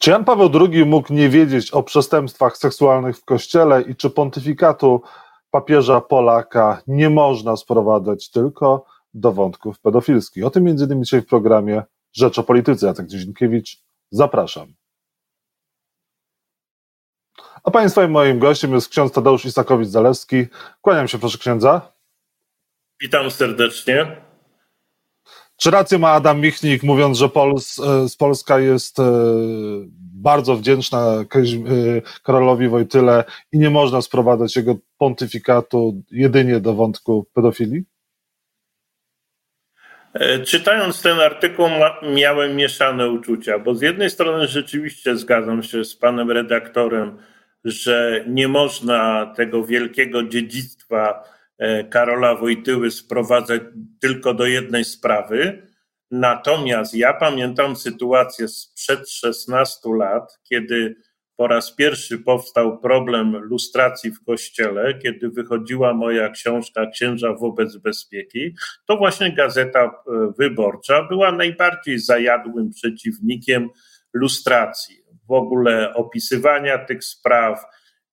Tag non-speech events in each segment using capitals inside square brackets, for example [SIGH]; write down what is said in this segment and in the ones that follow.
Czy Jan Paweł II mógł nie wiedzieć o przestępstwach seksualnych w kościele i czy pontyfikatu papieża Polaka nie można sprowadzać tylko do wątków pedofilskich? O tym między innymi dzisiaj w programie Rzecz o Polityce. Jacek Dzienkiewicz, zapraszam. A Państwa i moim gościem jest ksiądz Tadeusz Isakowicz-Zalewski. Kłaniam się, proszę księdza. Witam serdecznie. Czy rację ma Adam Michnik, mówiąc, że Pols, e, Polska jest e, bardzo wdzięczna e, Karolowi Wojtyle i nie można sprowadzać jego pontyfikatu jedynie do wątku pedofilii? Czytając ten artykuł, miałem mieszane uczucia, bo z jednej strony rzeczywiście zgadzam się z panem redaktorem, że nie można tego wielkiego dziedzictwa Karola Wojtyły sprowadzać tylko do jednej sprawy. Natomiast ja pamiętam sytuację sprzed 16 lat, kiedy po raz pierwszy powstał problem lustracji w kościele, kiedy wychodziła moja książka Księża wobec bezpieki, to właśnie Gazeta e, Wyborcza była najbardziej zajadłym przeciwnikiem lustracji, w ogóle opisywania tych spraw,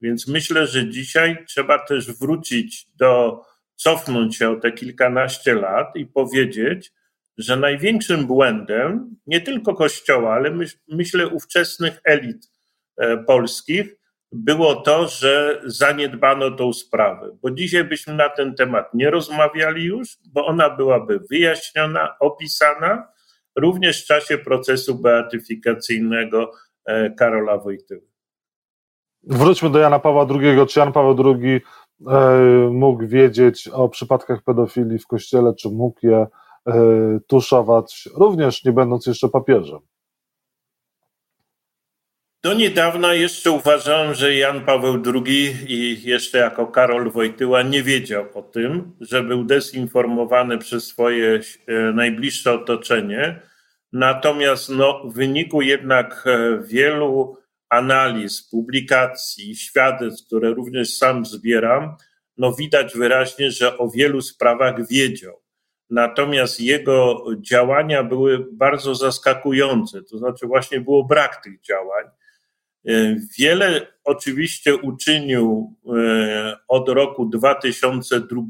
więc myślę, że dzisiaj trzeba też wrócić do, cofnąć się o te kilkanaście lat i powiedzieć, że największym błędem nie tylko Kościoła, ale myśl, myślę ówczesnych elit e, polskich było to, że zaniedbano tą sprawę. Bo dzisiaj byśmy na ten temat nie rozmawiali już, bo ona byłaby wyjaśniona, opisana również w czasie procesu beatyfikacyjnego e, Karola Wojtyły. Wróćmy do Jana Pawła II. Czy Jan Paweł II e, mógł wiedzieć o przypadkach pedofilii w kościele, czy mógł je e, tuszować, również nie będąc jeszcze papieżem? Do niedawna jeszcze uważałem, że Jan Paweł II i jeszcze jako Karol Wojtyła nie wiedział o tym, że był dezinformowany przez swoje e, najbliższe otoczenie. Natomiast no, w wyniku jednak wielu analiz, publikacji, świadectw, które również sam zbieram, no widać wyraźnie, że o wielu sprawach wiedział. Natomiast jego działania były bardzo zaskakujące, to znaczy właśnie było brak tych działań. E, wiele oczywiście uczynił e, od roku 2002,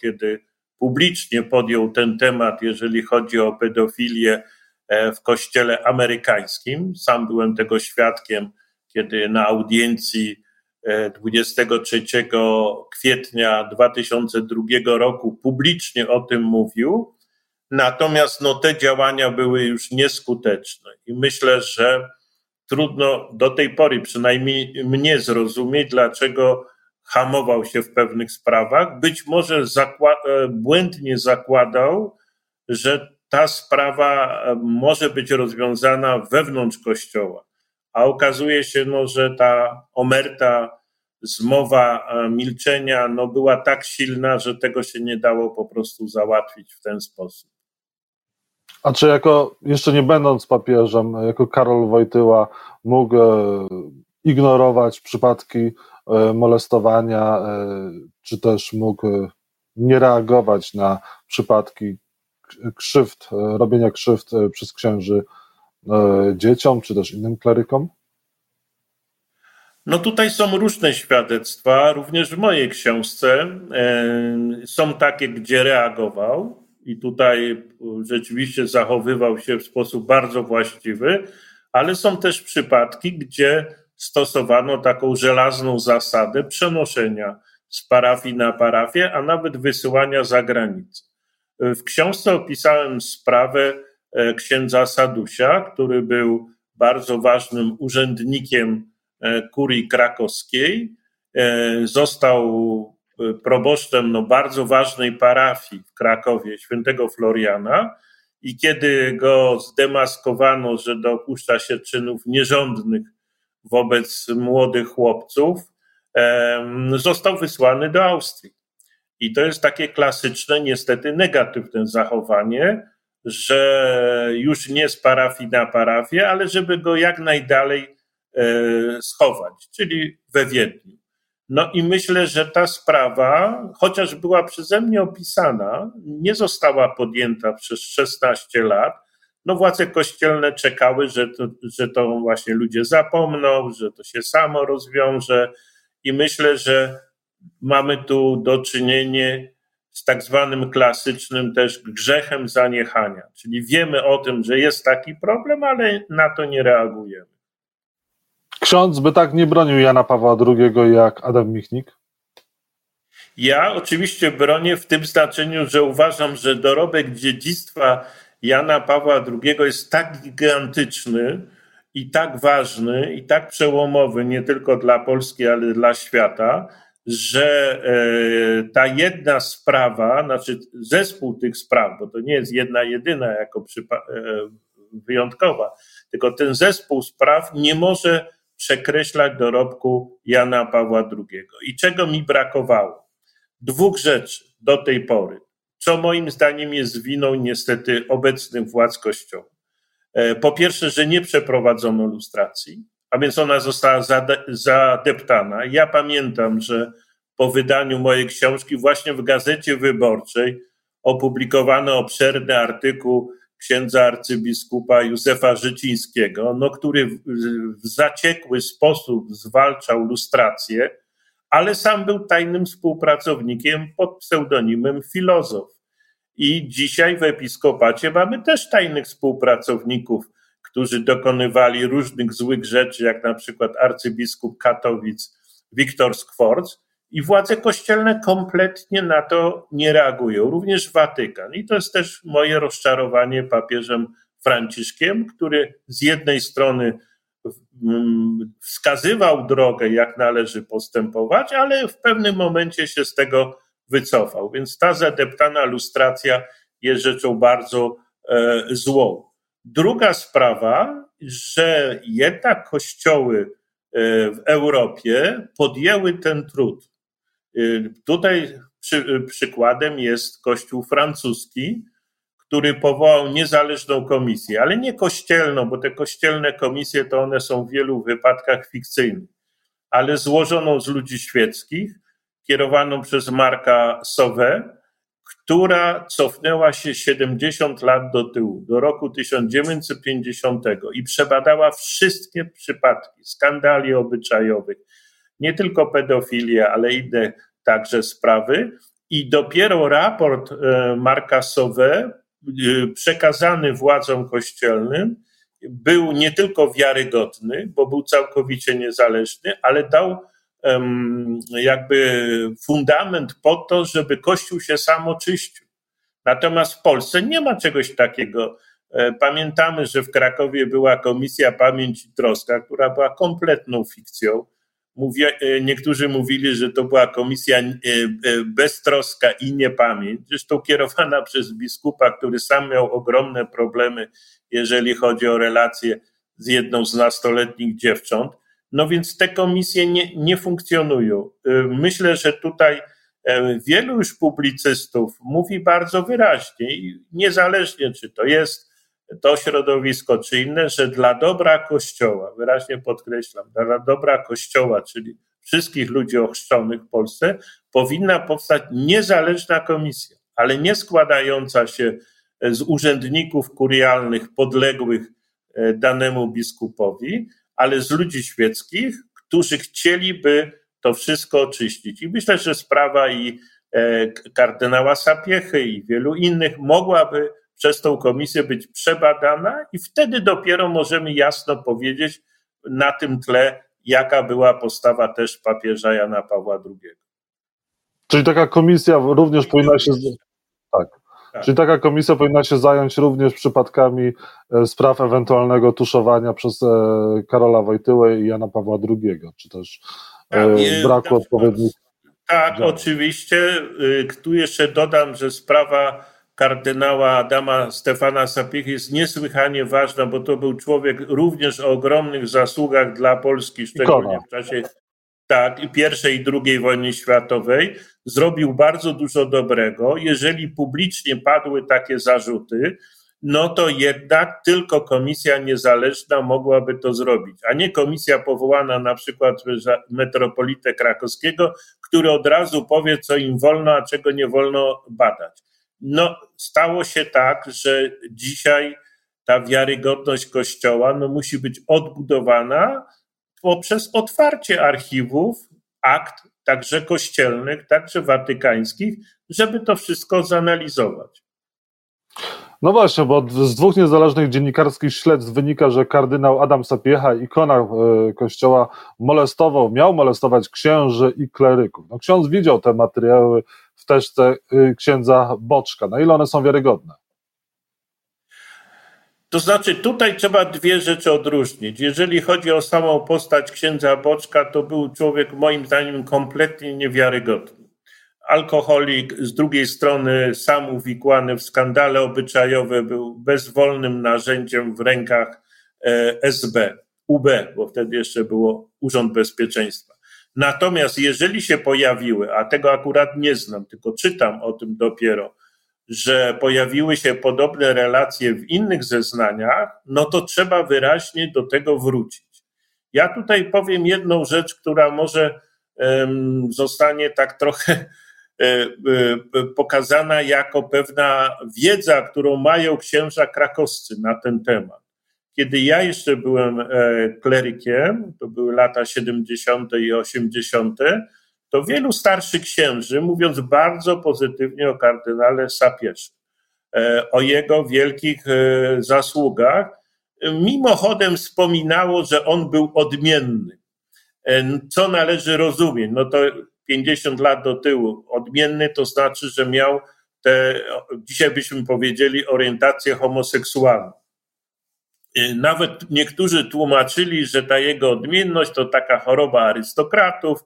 kiedy publicznie podjął ten temat, jeżeli chodzi o pedofilię w kościele amerykańskim. Sam byłem tego świadkiem, kiedy na audiencji 23 e, kwietnia 2002 roku publicznie o tym mówił. Natomiast no, te działania były już nieskuteczne i myślę, że trudno do tej pory przynajmniej mnie zrozumieć, dlaczego hamował się w pewnych sprawach. Być może zakła- e, błędnie zakładał, że ta sprawa e, może być rozwiązana wewnątrz Kościoła. A okazuje się, no, że ta omerta, zmowa e, milczenia no, była tak silna, że tego się nie dało po prostu załatwić w ten sposób. A czy jako, jeszcze nie będąc papieżem, jako Karol Wojtyła mógł e, ignorować przypadki molestowania, czy też mógł nie reagować na przypadki krzywd, e, robienia krzywd e, przez księży e, dzieciom, czy też innym klerykom? No tutaj są różne świadectwa, również w mojej książce są takie, gdzie reagował i tutaj rzeczywiście zachowywał się w sposób bardzo właściwy, ale są też przypadki, gdzie stosowano taką żelazną zasadę przenoszenia z parafii na parafię, a nawet wysyłania za granicę. W książce opisałem sprawę e, księdza Sadusia, który był bardzo ważnym urzędnikiem e, kurii krakowskiej. E, został proboszczem no, bardzo ważnej parafii w Krakowie, świętego Floriana. I kiedy go zdemaskowano, że dopuszcza się czynów nierządnych wobec młodych chłopców, został wysłany do Austrii. I to jest takie klasyczne, niestety negatywne zachowanie, że już nie z parafii na parafię, ale żeby go jak najdalej e, schować, czyli we Wiedniu. No i myślę, że ta sprawa, chociaż była przeze mnie opisana, nie została podjęta przez 16 lat, no władze kościelne czekały, że to, że to właśnie ludzie zapomną, że to się samo rozwiąże i myślę, że mamy tu do czynienia z tak zwanym klasycznym też grzechem zaniechania, czyli wiemy o tym, że jest taki problem, ale na to nie reagujemy. Ksiądz by tak nie bronił Jana Pawła II jak Adam Michnik? Ja oczywiście bronię w tym znaczeniu, że uważam, że dorobek dziedzictwa Jana Pawła II jest tak gigantyczny i tak ważny i tak przełomowy nie tylko dla Polski, ale dla świata, że e, ta jedna sprawa, znaczy zespół tych spraw, bo to nie jest jedna jedyna jako e, wyjątkowa, tylko ten zespół spraw nie może przekreślać dorobku Jana Pawła II. I czego mi brakowało? Dwóch rzeczy do tej pory, co moim zdaniem jest winą niestety obecnych władz Kościoła. E, po pierwsze, że nie przeprowadzono lustracji, a więc ona została zadeptana. Ja pamiętam, że po wydaniu mojej książki właśnie w Gazecie Wyborczej opublikowano obszerny artykuł księdza arcybiskupa Józefa Życińskiego, no, który w zaciekły sposób zwalczał lustrację, ale sam był tajnym współpracownikiem pod pseudonimem filozof. I dzisiaj w episkopacie mamy też tajnych współpracowników, którzy dokonywali różnych złych rzeczy, jak na przykład arcybiskup Katowic Wiktor Skworc, i władze kościelne kompletnie na to nie reagują, również Watykan. I to jest też moje rozczarowanie papieżem Franciszkiem, który z jednej strony mm, wskazywał drogę, jak należy postępować, ale w pewnym momencie się z tego wycofał. Więc ta zadeptana lustracja jest rzeczą bardzo e, złą. Druga sprawa, że jednak kościoły e, w Europie podjęły ten trud. Y, tutaj przy, przykładem jest Kościół francuski, który powołał niezależną komisję, ale nie kościelną, bo te kościelne komisje to one są w wielu wypadkach fikcyjne, ale złożoną z ludzi świeckich, kierowaną przez Marka Sauvé, która cofnęła się 70 lat do tyłu, do roku 1950 i przebadała wszystkie przypadki skandali obyczajowych, nie tylko pedofilię, ale inne także sprawy. I dopiero raport e, Marka Sauvé, e, przekazany władzom kościelnym, był nie tylko wiarygodny, bo był całkowicie niezależny, ale dał jakby fundament po to, żeby Kościół się sam oczyścił. Natomiast w Polsce nie ma czegoś takiego. E, pamiętamy, że w Krakowie była Komisja Pamięć i Troska, która była kompletną fikcją. E, niektórzy mówili, że to była komisja e, beztroska i niepamięć, zresztą kierowana [LAUGHS] przez biskupa, który sam miał ogromne problemy, jeżeli chodzi o relacje z jedną z nastoletnich dziewcząt. No więc te komisje nie, nie funkcjonują. Myślę, że tutaj wielu już publicystów mówi bardzo wyraźnie, niezależnie czy to jest to środowisko czy inne, że dla dobra Kościoła, wyraźnie podkreślam, dla dobra Kościoła, czyli wszystkich ludzi ochrzczonych w Polsce, powinna powstać niezależna komisja, ale nie składająca się z urzędników kurialnych podległych e, danemu biskupowi, ale z ludzi świeckich, którzy chcieliby to wszystko oczyścić. I myślę, że sprawa i e, kardynała Sapiechy i wielu innych mogłaby przez tą komisję być przebadana i wtedy dopiero możemy jasno powiedzieć na tym tle, jaka była postawa też papieża Jana Pawła II. Czyli taka komisja również powinna się. Tak. Tak. Czyli taka komisja powinna się zająć również przypadkami e, spraw ewentualnego tuszowania przez e, Karola Wojtyłę i Jana Pawła II, czy też tak, braku tak, odpowiednich. Tak, działań. oczywiście. Y, tu jeszcze dodam, że sprawa kardynała Adama Stefana Sapiechy jest niesłychanie ważna, bo to był człowiek również o ogromnych zasługach dla Polski, szczególnie w czasie tak, i pierwszej i drugiej wojny światowej. Zrobił bardzo dużo dobrego. Jeżeli publicznie padły takie zarzuty, no to jednak tylko komisja niezależna mogłaby to zrobić, a nie komisja powołana na przykład przez metropolitę krakowskiego, który od razu powie, co im wolno, a czego nie wolno badać. No, stało się tak, że dzisiaj ta wiarygodność Kościoła no, musi być odbudowana poprzez otwarcie archiwów, akt także kościelnych, także watykańskich, żeby to wszystko zanalizować. No właśnie, bo z dwóch niezależnych dziennikarskich śledztw wynika, że kardynał Adam Sapiecha, ikona e, kościoła, molestował, miał molestować księży i kleryków. No, ksiądz widział te materiały w teczce e, księdza Boczka. Na ile one są wiarygodne? To znaczy, tutaj trzeba dwie rzeczy odróżnić. Jeżeli chodzi o samą postać księdza Boczka, to był człowiek moim zdaniem kompletnie niewiarygodny. Alkoholik, z drugiej strony sam uwikłany w skandale obyczajowe, był bezwolnym narzędziem w rękach e, SB, UB, bo wtedy jeszcze było Urząd Bezpieczeństwa. Natomiast jeżeli się pojawiły, a tego akurat nie znam, tylko czytam o tym dopiero, że pojawiły się podobne relacje w innych zeznaniach, no to trzeba wyraźnie do tego wrócić. Ja tutaj powiem jedną rzecz, która może zostanie tak trochę e, e, pokazana jako pewna wiedza, którą mają księża krakowscy na ten temat. Kiedy ja jeszcze byłem e, klerykiem, to były lata 70. i 80., to wielu starszych księży, mówiąc bardzo pozytywnie o kardynale Sapiesze, e, o jego wielkich e, zasługach, mimochodem wspominało, że on był odmienny. E, co należy rozumieć? No to 50 lat do tyłu. Odmienny to znaczy, że miał te, dzisiaj byśmy powiedzieli, orientację homoseksualną. Nawet niektórzy tłumaczyli, że ta jego odmienność to taka choroba arystokratów,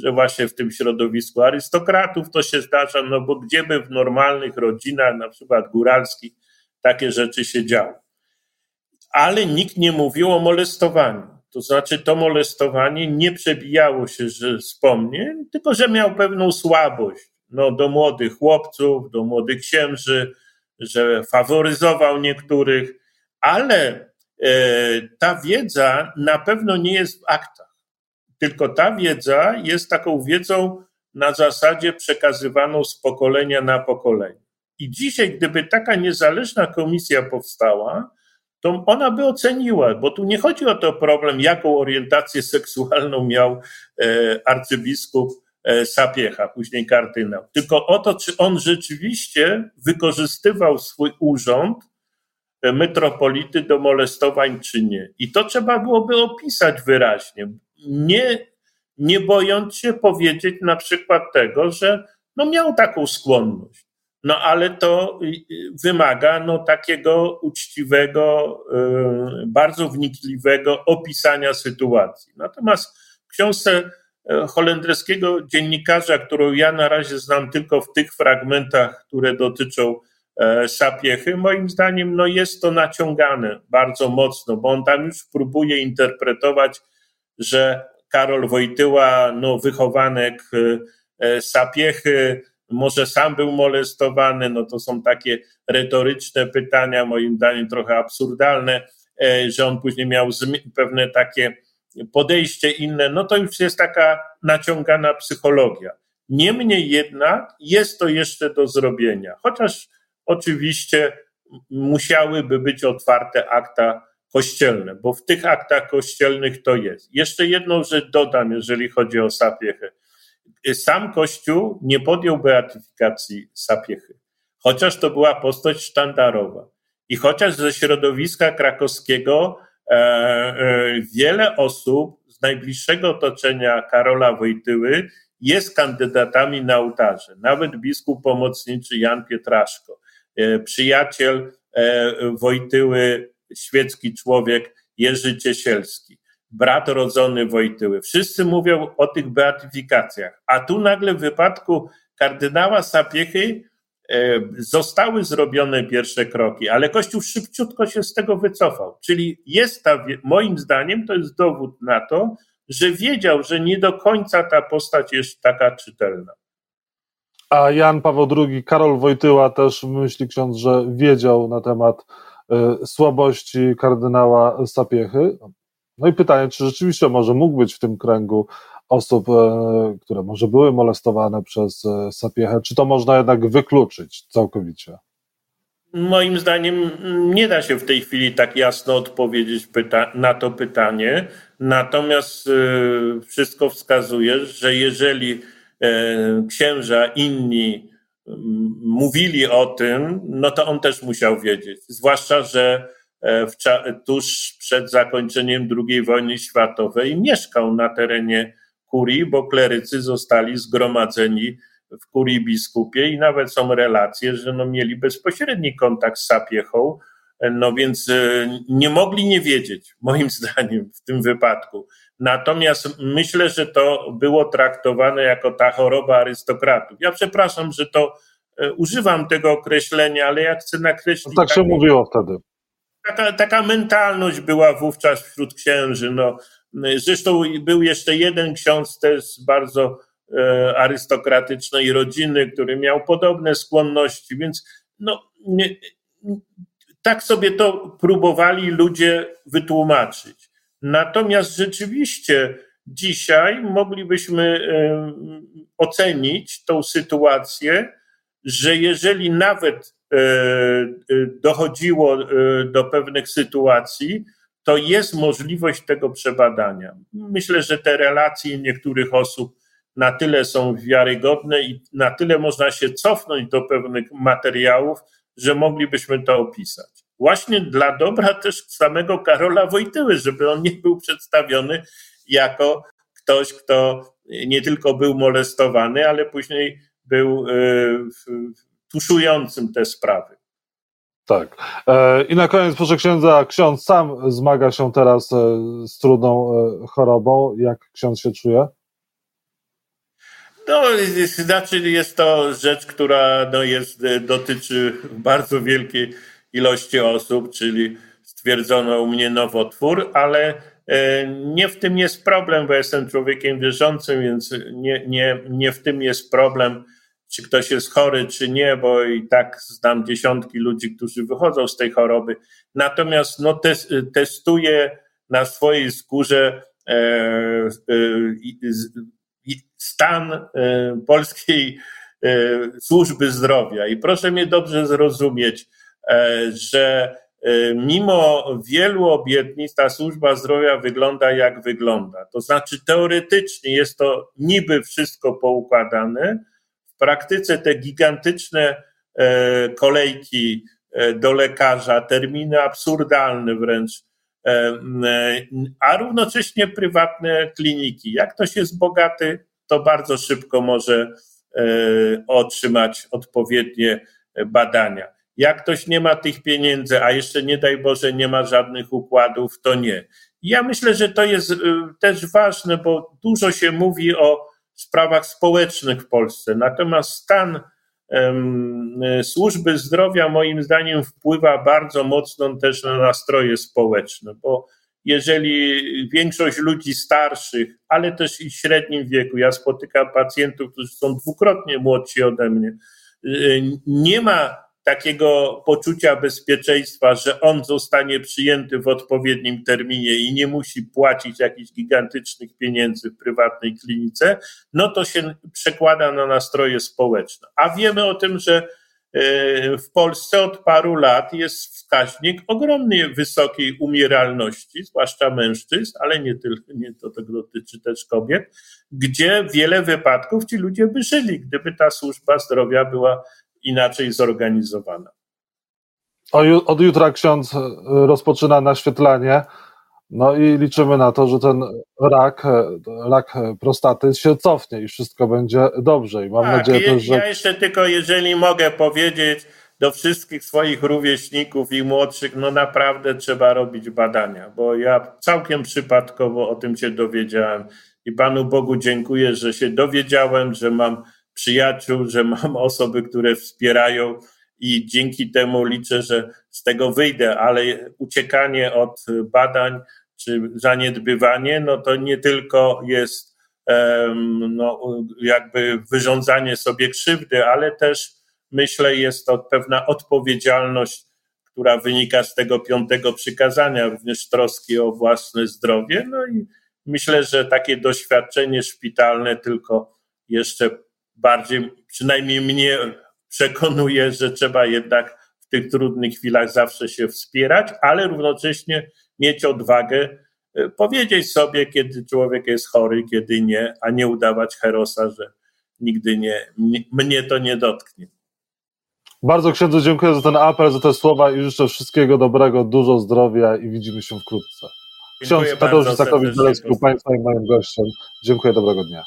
że właśnie w tym środowisku arystokratów to się zdarza, no bo gdzie by w normalnych rodzinach, na przykład góralskich, takie rzeczy się działy. Ale nikt nie mówił o molestowaniu. To znaczy, to molestowanie nie przebijało się że wspomnień, tylko że miał pewną słabość no, do młodych chłopców, do młodych księży, że faworyzował niektórych, ale e, ta wiedza na pewno nie jest w aktach. Tylko ta wiedza jest taką wiedzą na zasadzie przekazywaną z pokolenia na pokolenie. I dzisiaj, gdyby taka niezależna komisja powstała, to ona by oceniła, bo tu nie chodzi o to problem, jaką orientację seksualną miał e, arcybiskup e, Sapiecha, później kardynał, tylko o to, czy on rzeczywiście wykorzystywał swój urząd e, metropolity do molestowań, czy nie. I to trzeba byłoby opisać wyraźnie nie, nie bojąc się powiedzieć na przykład tego, że no miał taką skłonność. No ale to wymaga no, takiego uczciwego, y, bardzo wnikliwego opisania sytuacji. Natomiast w książce e, holenderskiego dziennikarza, którą ja na razie znam tylko w tych fragmentach, które dotyczą e, Sapiechy, moim zdaniem no jest to naciągane bardzo mocno, bo on tam już próbuje interpretować że Karol Wojtyła, no, wychowanek y, y, Sapiechy, może sam był molestowany, no to są takie retoryczne pytania, moim zdaniem trochę absurdalne, e, że on później miał pewne takie podejście inne, no to już jest taka naciągana psychologia. Niemniej jednak jest to jeszcze do zrobienia, chociaż oczywiście musiałyby być otwarte akta kościelne, bo w tych aktach kościelnych to jest. Jeszcze jedną rzecz dodam, jeżeli chodzi o Sapiechę. Sam Kościół nie podjął beatyfikacji Sapiechy, chociaż to była postać sztandarowa. I chociaż ze środowiska krakowskiego e, e, wiele osób z najbliższego otoczenia Karola Wojtyły jest kandydatami na ołtarze. Nawet biskup pomocniczy Jan Pietraszko, e, przyjaciel e, Wojtyły świecki człowiek Jerzy Ciesielski, brat rodzony Wojtyły. Wszyscy mówią o tych beatyfikacjach, a tu nagle w wypadku kardynała Sapiechy e, zostały zrobione pierwsze kroki, ale Kościół szybciutko się z tego wycofał. Czyli jest ta, moim zdaniem, to jest dowód na to, że wiedział, że nie do końca ta postać jest taka czytelna. A Jan Paweł II, Karol Wojtyła też myśli ksiądz, że wiedział na temat słabości kardynała Sapiechy. No i pytanie, czy rzeczywiście może mógł być w tym kręgu osób, e, które może były molestowane przez e, Sapiechę, czy to można jednak wykluczyć całkowicie? Moim zdaniem nie da się w tej chwili tak jasno odpowiedzieć na to pytanie. Natomiast e, wszystko wskazuje, że jeżeli e, księża inni mówili o tym, no to on też musiał wiedzieć. Zwłaszcza, że e, tuż przed zakończeniem II wojny światowej mieszkał na terenie kurii, bo klerycy zostali zgromadzeni w kurii biskupie i nawet są relacje, że no mieli bezpośredni kontakt z Sapiechą, no więc e, nie mogli nie wiedzieć, moim [LAUGHS] zdaniem, w tym wypadku. Natomiast myślę, że to było traktowane jako ta choroba arystokratów. Ja przepraszam, że to e, używam tego określenia, ale ja chcę nakreślić. No tak się taką, mówiło wtedy. Taka, taka mentalność była wówczas wśród księży. No, zresztą był jeszcze jeden ksiądz też bardzo e, arystokratycznej rodziny, który miał podobne skłonności, więc no, nie, tak sobie to próbowali ludzie wytłumaczyć. Natomiast rzeczywiście dzisiaj moglibyśmy ocenić tą sytuację, że jeżeli nawet e, e, dochodziło e, do pewnych sytuacji, to jest możliwość tego przebadania. Myślę, że te relacje niektórych osób na tyle są wiarygodne i na tyle można się cofnąć do pewnych materiałów, że moglibyśmy to opisać. Właśnie dla dobra też samego Karola Wojtyły, żeby on nie był przedstawiony jako ktoś, kto nie tylko był molestowany, ale później był e, tuszującym te sprawy. Tak. E, I na koniec, proszę księdza, ksiądz sam zmaga się teraz e, z trudną chorobą. Jak ksiądz się czuje? No, znaczy jest to rzecz, która no, jest, dotyczy bardzo wielkiej ilości osób, czyli stwierdzono u mnie nowotwór, ale e, nie w tym jest problem, bo jestem człowiekiem wierzącym, więc nie, nie, nie w tym jest problem, czy ktoś jest chory, czy nie, bo i tak znam dziesiątki ludzi, którzy wychodzą z tej choroby. Natomiast no, tes, testuję na swojej skórze e, e, stan e, polskiej e, służby zdrowia. I proszę mnie dobrze zrozumieć, że mimo wielu obietnic ta służba zdrowia wygląda jak wygląda. To znaczy teoretycznie jest to niby wszystko poukładane, w praktyce te gigantyczne kolejki do lekarza, terminy absurdalne wręcz, a równocześnie prywatne kliniki. Jak ktoś jest bogaty, to bardzo szybko może e, otrzymać odpowiednie badania. Jak ktoś nie ma tych pieniędzy, a jeszcze nie daj Boże nie ma żadnych układów, to nie. Ja myślę, że to jest e, też ważne, bo dużo się mówi o sprawach społecznych w Polsce. Natomiast stan służby zdrowia moim zdaniem wpływa bardzo mocno też na nastroje społeczne, bo jeżeli większość ludzi starszych, ale też i w średnim wieku, ja spotykam pacjentów, którzy są dwukrotnie młodsi ode mnie, y, nie ma takiego poczucia bezpieczeństwa, że on zostanie przyjęty w odpowiednim terminie i nie musi płacić jakichś gigantycznych pieniędzy w prywatnej klinice, no to się przekłada na nastroje społeczne. A wiemy o tym, że E, w Polsce od paru lat jest wskaźnik ogromnie wysokiej umieralności, zwłaszcza mężczyzn, ale nie tylko, nie to tego dotyczy też kobiet, gdzie wiele wypadków ci ludzie by żyli, gdyby ta służba zdrowia była inaczej zorganizowana. Od jutra ksiądz rozpoczyna naświetlanie no i liczymy na to, że ten rak, rak prostaty się cofnie i wszystko będzie dobrze. I mam tak, nadzieję też, że. Ja jeszcze tylko, jeżeli mogę powiedzieć do wszystkich swoich rówieśników i młodszych, no naprawdę trzeba robić badania, bo ja całkiem przypadkowo o tym się dowiedziałem i Panu Bogu dziękuję, że się dowiedziałem, że mam przyjaciół, że mam osoby, które wspierają i dzięki temu liczę, że z tego wyjdę, ale uciekanie od badań czy zaniedbywanie, no to nie tylko jest no, jakby wyrządzanie sobie krzywdy, ale też myślę, jest to pewna odpowiedzialność, która wynika z tego piątego przykazania, również troski o własne zdrowie. No i myślę, że takie doświadczenie szpitalne tylko jeszcze bardziej, przynajmniej mnie przekonuje, że trzeba jednak w tych trudnych chwilach zawsze się wspierać, ale równocześnie mieć odwagę e, powiedzieć sobie, kiedy człowiek jest chory, kiedy nie, a nie udawać herosa, że nigdy nie, mnie to nie dotknie. Bardzo księdzu dziękuję za ten apel, za te słowa i życzę wszystkiego dobrego, dużo zdrowia i widzimy się wkrótce. Ksiądz Tadeusz Isakowicz-Zalewski, Państwa i moim gościem. Dziękuję, dobrego dnia.